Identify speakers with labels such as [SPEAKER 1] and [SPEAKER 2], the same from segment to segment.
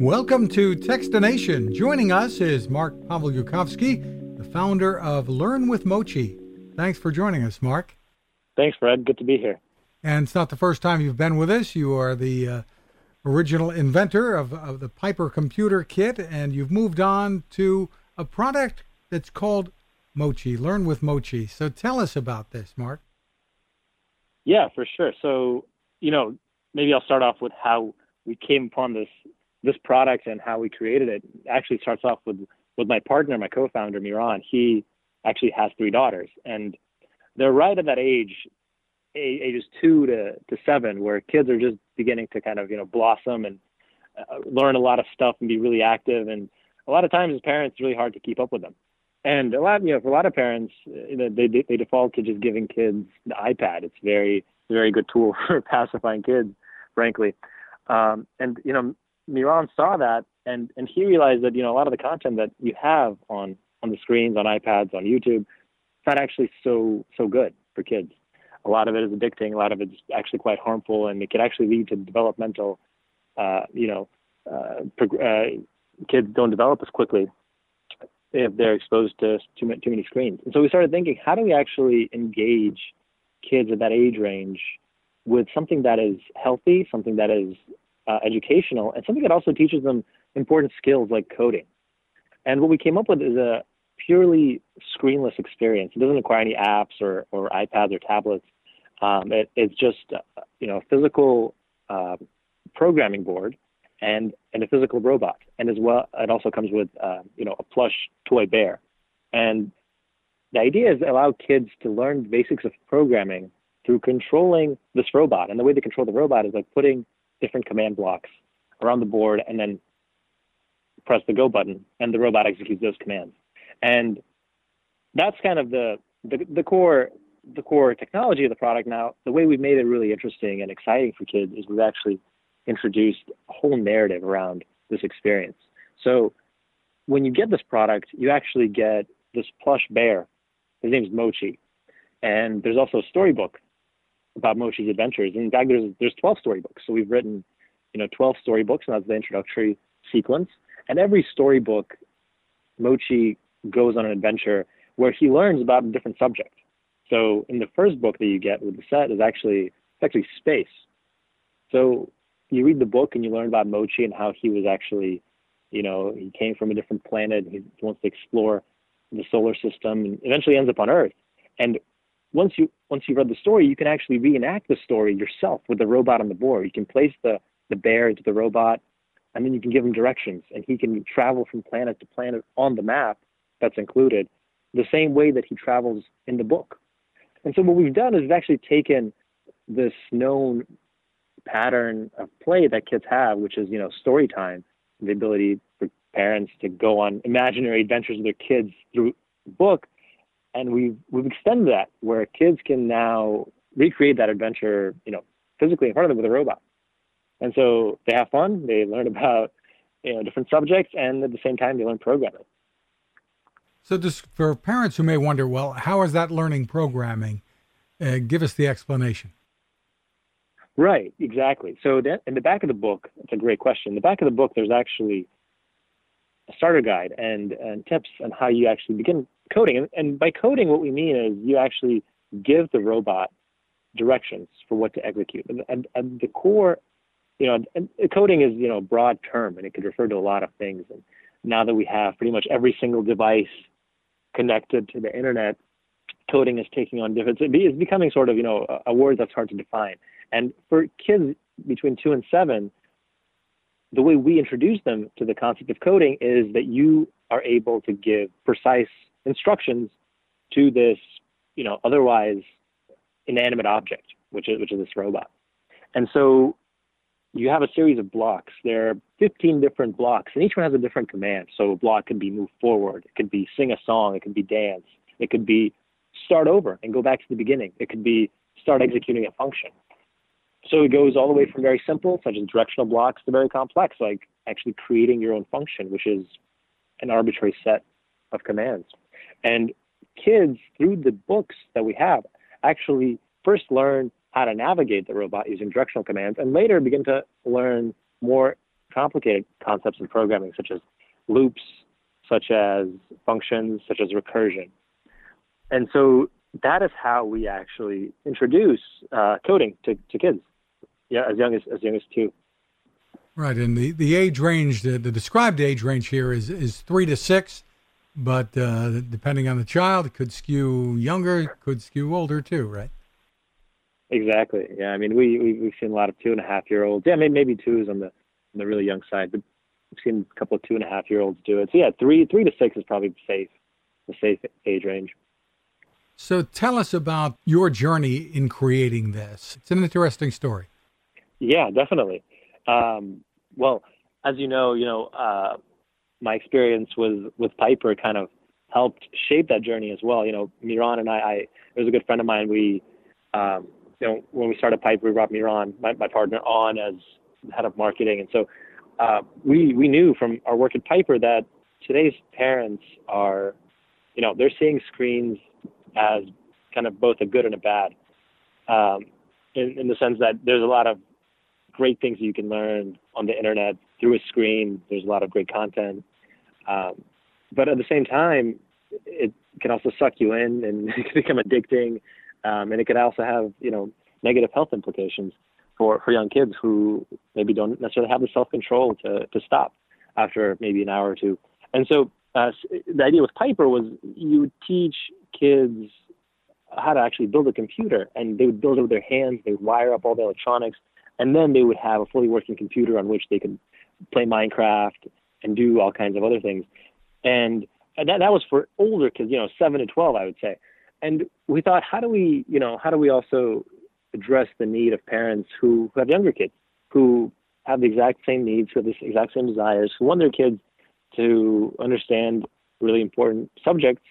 [SPEAKER 1] Welcome to Techstination. Joining us is Mark Pawlikowski, the founder of Learn with Mochi. Thanks for joining us, Mark.
[SPEAKER 2] Thanks, Fred. Good to be here.
[SPEAKER 1] And it's not the first time you've been with us. You are the uh, original inventor of, of the Piper Computer Kit, and you've moved on to a product that's called Mochi, Learn with Mochi. So tell us about this, Mark.
[SPEAKER 2] Yeah, for sure. So, you know, maybe I'll start off with how we came upon this this product and how we created it. actually starts off with with my partner, my co-founder Miran. He actually has three daughters, and they're right at that age, ages two to, to seven, where kids are just beginning to kind of you know blossom and uh, learn a lot of stuff and be really active. And a lot of times, as parents, it's really hard to keep up with them. And a lot, you know, for a lot of parents, you know, they they default to just giving kids the iPad. It's very very good tool for pacifying kids, frankly. Um, and you know, Miran saw that, and and he realized that you know a lot of the content that you have on on the screens, on iPads, on YouTube, it's not actually so so good for kids. A lot of it is addicting. A lot of it's actually quite harmful, and it could actually lead to developmental, uh, you know, uh, prog- uh, kids don't develop as quickly if they're exposed to too many, too many screens. And so we started thinking, how do we actually engage kids at that age range with something that is healthy, something that is uh, educational, and something that also teaches them important skills like coding. And what we came up with is a purely screenless experience. It doesn't require any apps or, or iPads or tablets. Um, it, it's just uh, you know a physical uh, programming board and and a physical robot, and as well it also comes with uh, you know a plush toy bear. And the idea is to allow kids to learn the basics of programming through controlling this robot. And the way they control the robot is like putting different command blocks around the board and then press the go button and the robot executes those commands. And that's kind of the, the, the core the core technology of the product now. The way we've made it really interesting and exciting for kids is we've actually introduced a whole narrative around this experience. So when you get this product, you actually get this plush bear. His name's Mochi. And there's also a storybook about Mochi's adventures. In fact, there's there's 12 storybooks. So we've written, you know, 12 storybooks, and that's the introductory sequence. And every storybook, Mochi goes on an adventure where he learns about a different subject. So in the first book that you get with the set is actually it's actually space. So you read the book and you learn about Mochi and how he was actually, you know, he came from a different planet. He wants to explore the solar system and eventually ends up on Earth. And once you once you read the story, you can actually reenact the story yourself with the robot on the board. You can place the the bear into the robot, and then you can give him directions, and he can travel from planet to planet on the map that's included, the same way that he travels in the book. And so what we've done is we've actually taken this known pattern of play that kids have, which is you know story time, the ability for parents to go on imaginary adventures with their kids through book and we've we've extended that where kids can now recreate that adventure, you know, physically in front of them with a robot. And so they have fun, they learn about you know different subjects, and at the same time they learn programming.
[SPEAKER 1] So, just for parents who may wonder, well, how is that learning programming? Uh, give us the explanation.
[SPEAKER 2] Right, exactly. So, that, in the back of the book, it's a great question. In the back of the book, there's actually a starter guide and, and tips on how you actually begin coding. And, and by coding, what we mean is you actually give the robot directions for what to execute. And, and, and the core, you know, and coding is, you know, a broad term and it could refer to a lot of things. And now that we have pretty much every single device connected to the internet, coding is taking on different, it's becoming sort of, you know, a, a word that's hard to define. And for kids between two and seven, the way we introduce them to the concept of coding is that you are able to give precise instructions to this, you know, otherwise inanimate object, which is which is this robot. And so you have a series of blocks. There are 15 different blocks, and each one has a different command. So a block could be move forward, it could be sing a song, it could be dance, it could be start over and go back to the beginning, it could be start executing a function. So it goes all the way from very simple, such as directional blocks, to very complex, like actually creating your own function, which is an arbitrary set of commands. And kids, through the books that we have, actually first learn how to navigate the robot using directional commands and later begin to learn more complicated concepts in programming, such as loops, such as functions, such as recursion. And so that is how we actually introduce uh, coding to, to kids, yeah, as young as as young as two.
[SPEAKER 1] Right, and the, the age range, the, the described age range here is is three to six, but uh, depending on the child, it could skew younger, could skew older too, right?
[SPEAKER 2] Exactly. Yeah, I mean, we, we we've seen a lot of two and a half year olds. Yeah, maybe maybe is on the on the really young side, but we've seen a couple of two and a half year olds do it. So yeah, three three to six is probably safe, the safe age range.
[SPEAKER 1] So tell us about your journey in creating this. It's an interesting story.
[SPEAKER 2] Yeah, definitely. Um, well, as you know, you know, uh, my experience with with Piper kind of helped shape that journey as well. You know, Miran and I, I it was a good friend of mine. We um, you know, when we started Piper, we brought Miran, my, my partner, on as head of marketing, and so uh, we we knew from our work at Piper that today's parents are, you know, they're seeing screens as kind of both a good and a bad, um, in, in the sense that there's a lot of great things you can learn on the internet through a screen. There's a lot of great content, um, but at the same time, it can also suck you in and become addicting um, and it could also have you know negative health implications for for young kids who maybe don't necessarily have the self control to to stop after maybe an hour or two. And so uh, the idea with Piper was you would teach kids how to actually build a computer, and they would build it with their hands. They would wire up all the electronics, and then they would have a fully working computer on which they could play Minecraft and do all kinds of other things. And that that was for older kids, you know, seven to twelve, I would say and we thought, how do we, you know, how do we also address the need of parents who, who have younger kids, who have the exact same needs, who have the exact same desires, who want their kids to understand really important subjects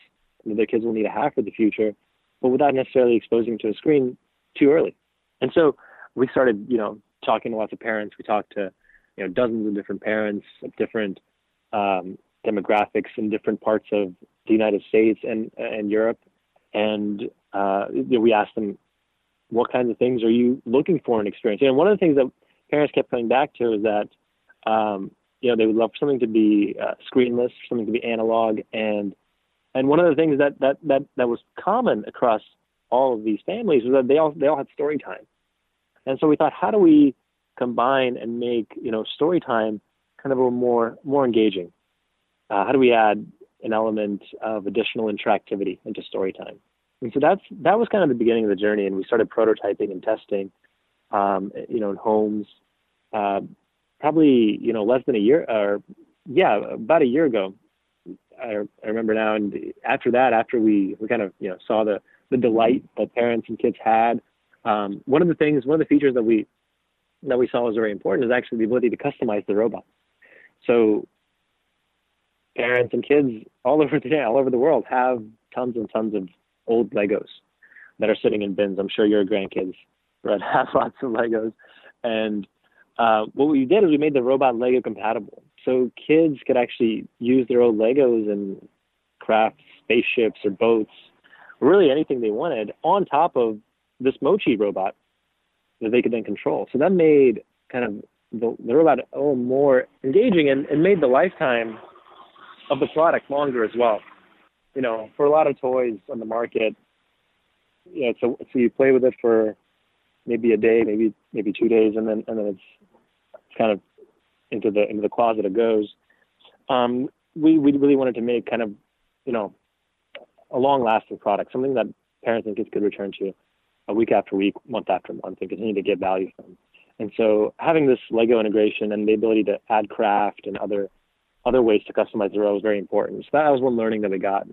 [SPEAKER 2] that their kids will need to have for the future, but without necessarily exposing to a screen too early. And so we started, you know, talking to lots of parents. We talked to, you know, dozens of different parents of different um, demographics in different parts of the United States and and Europe, and uh, we asked them, what kinds of things are you looking for in experience? And one of the things that parents kept coming back to is that, um, you know, they would love something to be uh, screenless, something to be analog, and and one of the things that that that that was common across all of these families was that they all they all had story time, and so we thought, how do we combine and make you know story time kind of a more more engaging? Uh, how do we add an element of additional interactivity into story time. And so that's that was kind of the beginning of the journey, and we started prototyping and testing, um, you know, in homes. Uh, probably you know less than a year, or yeah, about a year ago. I, I remember now, and after that, after we we kind of you know saw the the delight that parents and kids had, um, one of the things, one of the features that we that we saw was very important is actually the ability to customize the robot. So parents and kids all over the all over the world have tons and tons of old Legos that are sitting in bins. I'm sure your grandkids have lots of Legos. And uh, what we did is we made the robot Lego compatible, so kids could actually use their old Legos and craft spaceships or boats, really anything they wanted, on top of this Mochi robot that they could then control. So that made kind of the, the robot little more engaging and, and made the lifetime of the product longer as well. You know, for a lot of toys on the market, you know, so so you play with it for maybe a day, maybe maybe two days, and then and then it's it's kind of into the into the closet it goes. Um, we we really wanted to make kind of you know a long lasting product, something that parents and kids could return to week after week, month after month, and continue to get value from. And so having this Lego integration and the ability to add craft and other other ways to customize the row is very important. So that was one learning that we got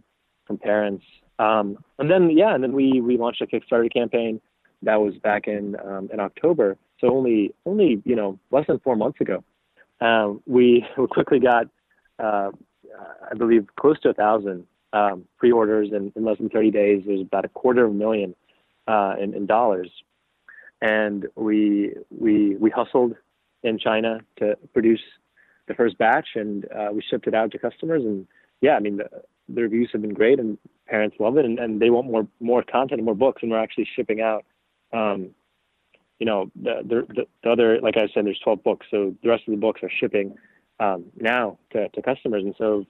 [SPEAKER 2] from parents. Um, and then yeah, and then we we launched a Kickstarter campaign that was back in um, in October. So only only you know less than four months ago, um, we we quickly got uh, I believe close to a thousand um, pre-orders in, in less than 30 days. There's about a quarter of a million uh, in, in dollars, and we we we hustled in China to produce the first batch, and uh, we shipped it out to customers. And yeah, I mean, the, the reviews have been great, and parents love it, and, and they want more more content and more books. And we're actually shipping out um, you know, the, the, the other, like I said, there's 12 books. So the rest of the books are shipping um, now to, to customers. And so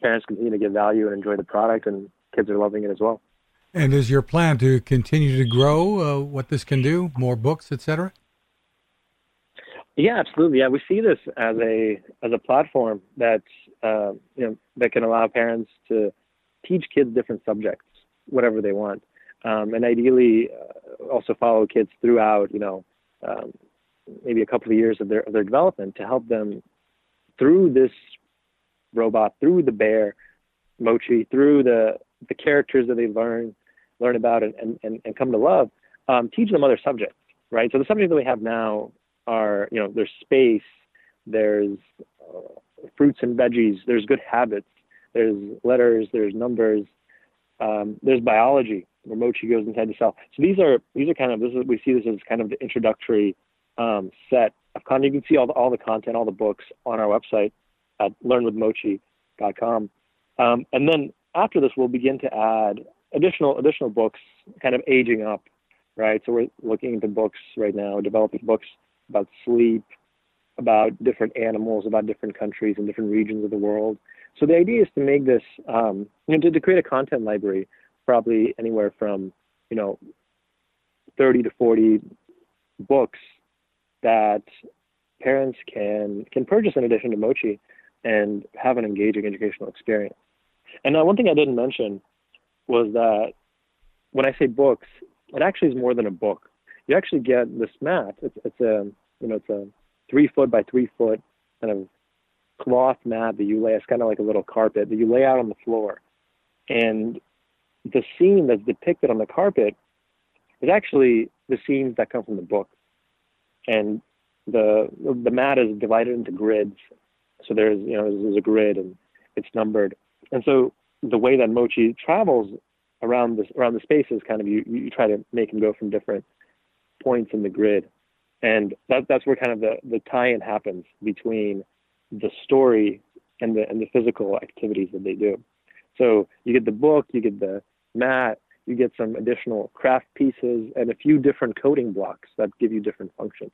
[SPEAKER 2] parents continue to get value and enjoy the product, and kids are loving it as well.
[SPEAKER 1] And is your plan to continue to grow uh, what this can do, more books, etc.?
[SPEAKER 2] Yeah, absolutely. Yeah, we see this as a as a platform that uh, you know that can allow parents to teach kids different subjects, whatever they want, um, and ideally uh, also follow kids throughout. You know, um, maybe a couple of years of their of their development to help them through this robot, through the bear, Mochi, through the the characters that they learn learn about and and, and come to love. Um, teach them other subjects, right? So the subjects that we have now are, you know, there's space, there's uh, fruits and veggies, there's good habits, there's letters, there's numbers, um, there's biology where Mochi goes inside the cell. So these are these are kind of this is we see this as kind of the introductory um, set of content. You can see all the all the content, all the books on our website at learnwithmochi.com. Um, and then after this, we'll begin to add additional additional books, kind of aging up, right? So we're looking into books right now, developing books about sleep, about different animals, about different countries and different regions of the world. So the idea is to make this, um, you know, to, to create a content library, probably anywhere from, you know, 30 to 40 books that parents can can purchase in addition to Mochi and have an engaging educational experience. And now one thing I didn't mention was that when I say books, it actually is more than a book. You actually get this mat. It's, it's a you know, it's a three foot by three foot kind of cloth mat that you lay. It's kind of like a little carpet that you lay out on the floor, and the scene that's depicted on the carpet is actually the scenes that come from the book, and the the mat is divided into grids. So there's you know there's, there's a grid and it's numbered, and so the way that Mochi travels around this around the spaces, kind of you you try to make him go from different points in the grid and that, that's where kind of the, the tie-in happens between the story and the and the physical activities that they do. So you get the book, you get the mat, you get some additional craft pieces, and a few different coding blocks that give you different functions.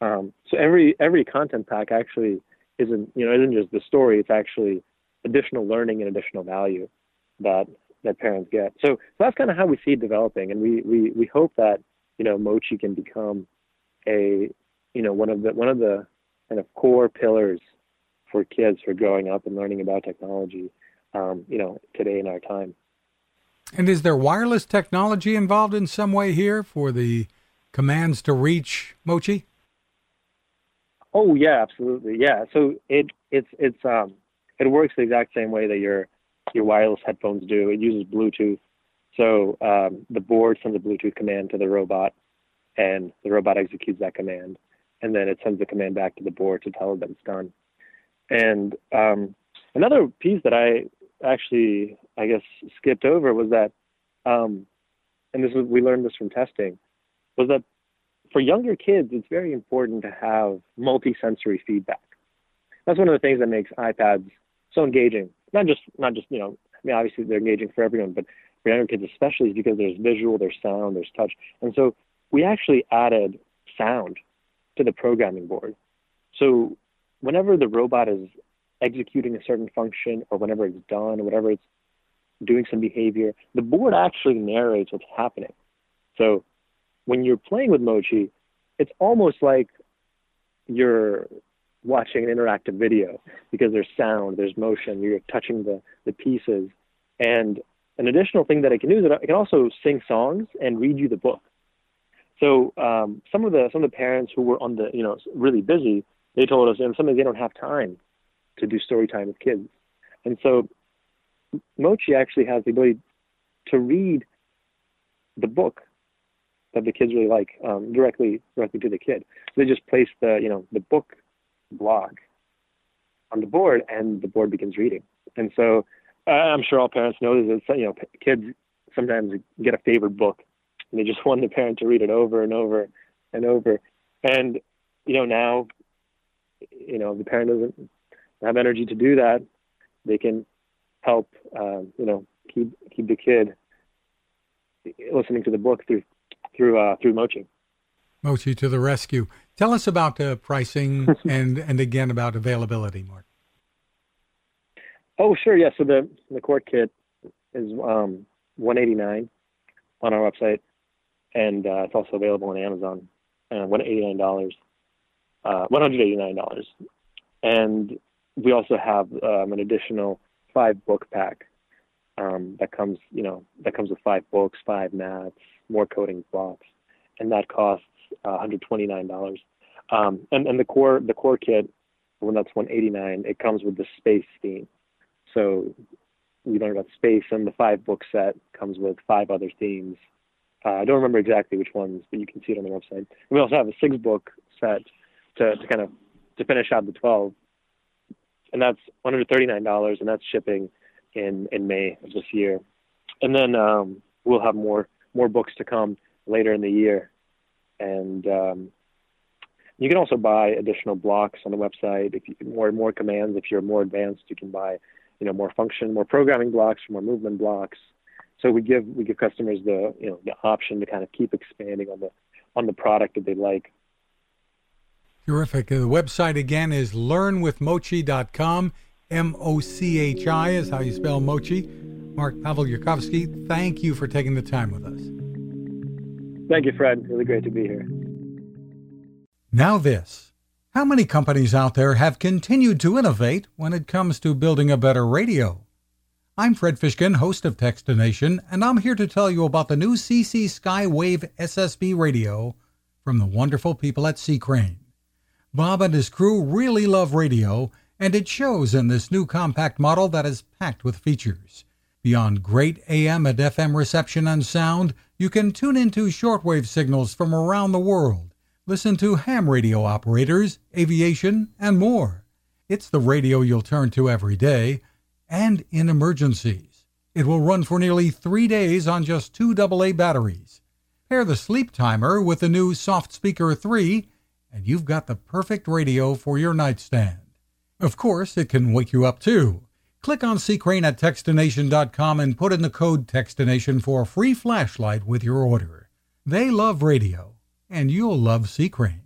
[SPEAKER 2] Um, so every every content pack actually isn't you know isn't just the story; it's actually additional learning and additional value that that parents get. So, so that's kind of how we see it developing, and we we we hope that you know Mochi can become a you know one of the one of the kind of core pillars for kids for growing up and learning about technology um, you know today in our time.
[SPEAKER 1] And is there wireless technology involved in some way here for the commands to reach mochi?
[SPEAKER 2] Oh yeah absolutely. Yeah so it it's it's um it works the exact same way that your your wireless headphones do it uses bluetooth so um, the board sends a bluetooth command to the robot and the robot executes that command, and then it sends the command back to the board to tell it that it's done. And um, another piece that I actually, I guess, skipped over was that, um, and this is we learned this from testing, was that for younger kids, it's very important to have multi-sensory feedback. That's one of the things that makes iPads so engaging. Not just, not just, you know, I mean, obviously they're engaging for everyone, but for younger kids especially, is because there's visual, there's sound, there's touch, and so we actually added sound to the programming board. So whenever the robot is executing a certain function or whenever it's done or whatever it's doing some behavior, the board actually narrates what's happening. So when you're playing with Mochi, it's almost like you're watching an interactive video because there's sound, there's motion, you're touching the, the pieces. And an additional thing that it can do is it can also sing songs and read you the book. So um, some of the some of the parents who were on the you know really busy, they told us, and sometimes they don't have time to do story time with kids, and so Mochi actually has the ability to read the book that the kids really like um, directly directly to the kid. So they just place the you know the book blog on the board, and the board begins reading. And so uh, I'm sure all parents know this. You know, kids sometimes get a favorite book and they just want the parent to read it over and over and over. And you know now, you know the parent doesn't have energy to do that. They can help, um, you know, keep keep the kid listening to the book through through uh, through Mochi.
[SPEAKER 1] Mochi to the rescue. Tell us about uh, pricing and, and again about availability, Mark.
[SPEAKER 2] Oh, sure. Yeah. So the, the core kit is um, 189 on our website, and uh, it's also available on Amazon. Uh, $189, uh, $189. And we also have um, an additional five book pack um, that comes, you know, that comes with five books, five mats, more coding blocks, and that costs uh, $129. Um, and and the core the core kit, when that's 189, it comes with the space theme. So we learned about space, and the five book set comes with five other themes. Uh, I don't remember exactly which ones, but you can see it on the website. And we also have a six book set to, to kind of to finish out the 12, and that's $139, and that's shipping in in May of this year. And then um, we'll have more more books to come later in the year, and um, you can also buy additional blocks on the website. If you more more commands, if you're more advanced, you can buy you know more function, more programming blocks, more movement blocks. So we give we give customers the you know the option to kind of keep expanding on the on the product that they like.
[SPEAKER 1] Terrific. The website again is learnwithmochi.com. M O C H I is how you spell mochi. Mark Pawlikowski, thank you for taking the time with us.
[SPEAKER 2] Thank you, Fred. Really great to be here.
[SPEAKER 1] Now, this. How many companies out there have continued to innovate when it comes to building a better radio? I'm Fred Fishkin, host of Techstination, and I'm here to tell you about the new CC Skywave SSB radio from the wonderful people at C. Crane. Bob and his crew really love radio, and it shows in this new compact model that is packed with features. Beyond great AM and FM reception and sound, you can tune into shortwave signals from around the world, listen to ham radio operators, aviation, and more. It's the radio you'll turn to every day and in emergencies. It will run for nearly three days on just two AA batteries. Pair the sleep timer with the new Soft Speaker 3, and you've got the perfect radio for your nightstand. Of course, it can wake you up too. Click on C. Crane at Techstination.com and put in the code Techstination for a free flashlight with your order. They love radio, and you'll love C. Crane.